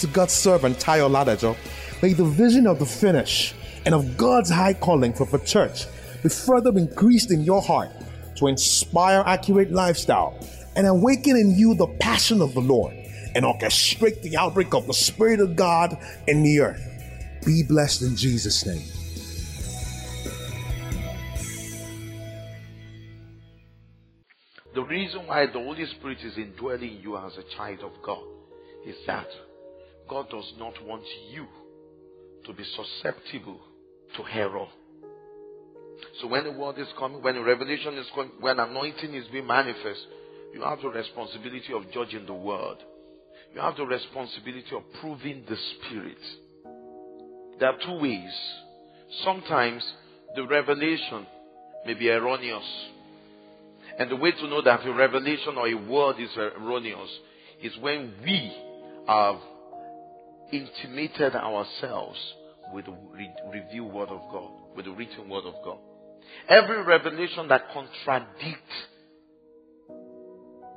to God's servant Tayo Ladajo, may the vision of the finish and of God's high calling for the church be further increased in your heart to inspire accurate lifestyle and awaken in you the passion of the Lord and orchestrate the outbreak of the Spirit of God in the earth. Be blessed in Jesus' name. The reason why the Holy Spirit is indwelling you as a child of God is that God does not want you to be susceptible to error. So when the word is coming, when the revelation is coming, when anointing is being manifest, you have the responsibility of judging the word. You have the responsibility of proving the spirit. There are two ways. Sometimes the revelation may be erroneous. And the way to know that a revelation or a word is erroneous is when we have intimated ourselves with the re- revealed word of God, with the written word of God. Every revelation that contradicts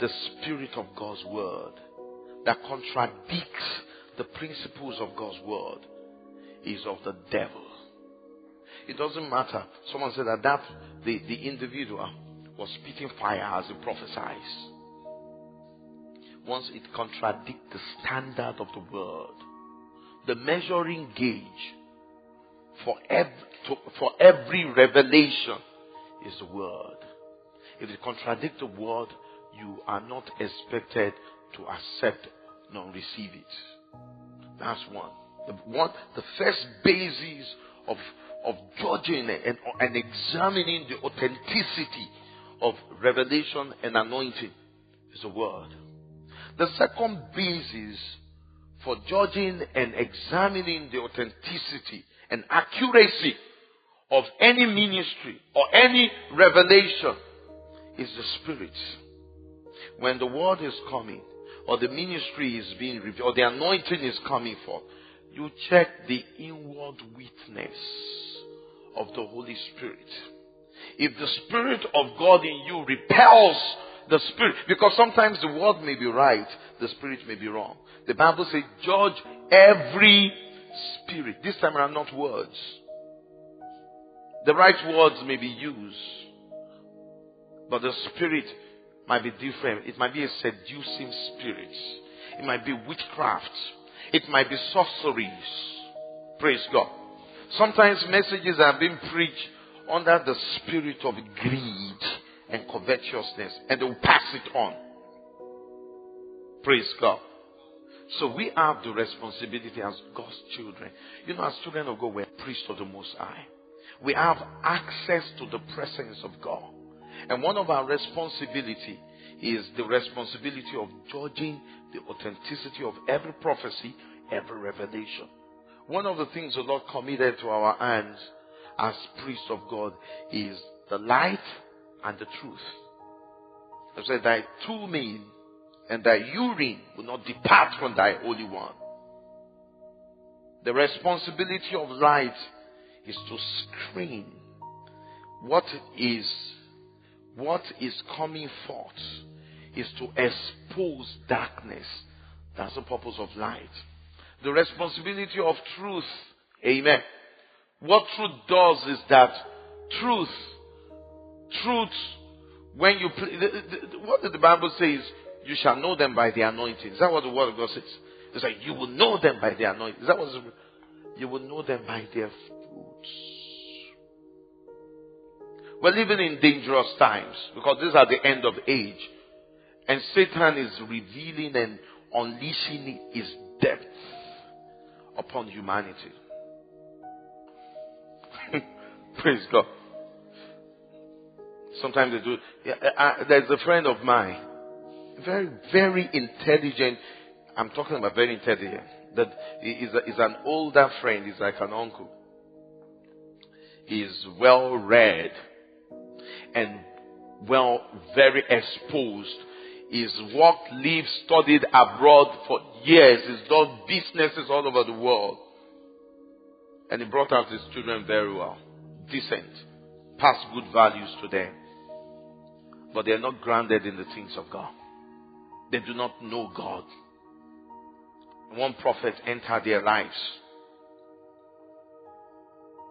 the spirit of God's word, that contradicts the principles of God's word, is of the devil. It doesn't matter. Someone said that, that the, the individual was spitting fire as he prophesies. Once it contradicts the standard of the word, the measuring gauge for every, to, for every revelation is the word. If it contradicts the word, you are not expected to accept nor receive it. That's one. The one, the first basis of of judging and, and examining the authenticity of revelation and anointing is the word. The second basis for judging and examining the authenticity and accuracy of any ministry or any revelation is the spirit. When the word is coming, or the ministry is being revealed, or the anointing is coming forth, you check the inward witness of the Holy Spirit. If the Spirit of God in you repels the Spirit, because sometimes the word may be right, the Spirit may be wrong. The Bible says, judge every spirit. This time around, not words. The right words may be used, but the spirit might be different. It might be a seducing spirit. It might be witchcraft. It might be sorceries. Praise God. Sometimes messages are being preached under the spirit of greed and covetousness, and they will pass it on. Praise God. So we have the responsibility as God's children. You know, as children of God, we're priests of the Most High. We have access to the presence of God. And one of our responsibility is the responsibility of judging the authenticity of every prophecy, every revelation. One of the things the Lord committed to our hands as priests of God is the light and the truth. He said, Thy Thummim and thy Urim will not depart from thy Holy One. The responsibility of light is to screen what is what is coming forth is to expose darkness. That's the purpose of light. The responsibility of truth, amen. What truth does is that truth, truth, when you, what did the Bible say is, you shall know them by the anointing. Is that what the word of God says? It's like you will know them by the anointing. Is that what you will know them by their fruits? We're living in dangerous times because these are the end of age. And Satan is revealing and unleashing his depth upon humanity. Praise God. Sometimes they do. Yeah, uh, there's a friend of mine very, very intelligent. I'm talking about very intelligent. That is, a, is an older friend. He's like an uncle. He's well read and well, very exposed. He's worked, lived, studied abroad for years. He's done businesses all over the world. And he brought out his children very well. Decent. Passed good values to them. But they're not grounded in the things of God. They do not know God. One prophet entered their lives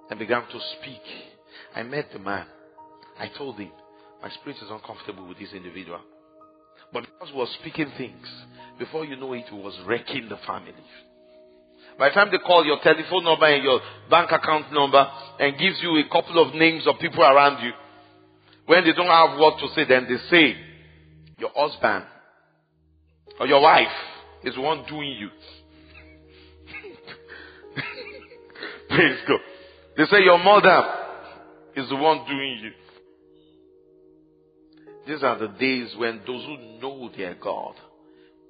and began to speak. I met the man. I told him, my spirit is uncomfortable with this individual. But because we were speaking things, before you know it, it was wrecking the family. By the time they call your telephone number and your bank account number and gives you a couple of names of people around you, when they don't have what to say, then they say, your husband or your wife is the one doing you. Praise God. They say your mother is the one doing you. These are the days when those who know their God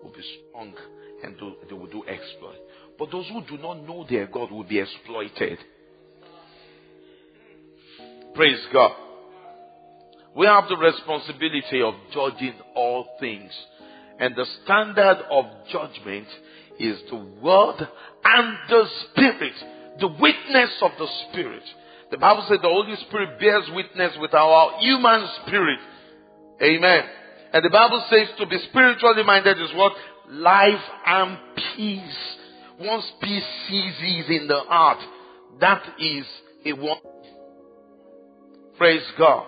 will be strong and do, they will do exploit. But those who do not know their God will be exploited. Praise God. We have the responsibility of judging all things. And the standard of judgment is the word and the spirit. The witness of the spirit. The Bible says the Holy Spirit bears witness with our human spirit. Amen. And the Bible says to be spiritually minded is what? Life and peace. Once peace seizes in the heart, that is a one. Praise God.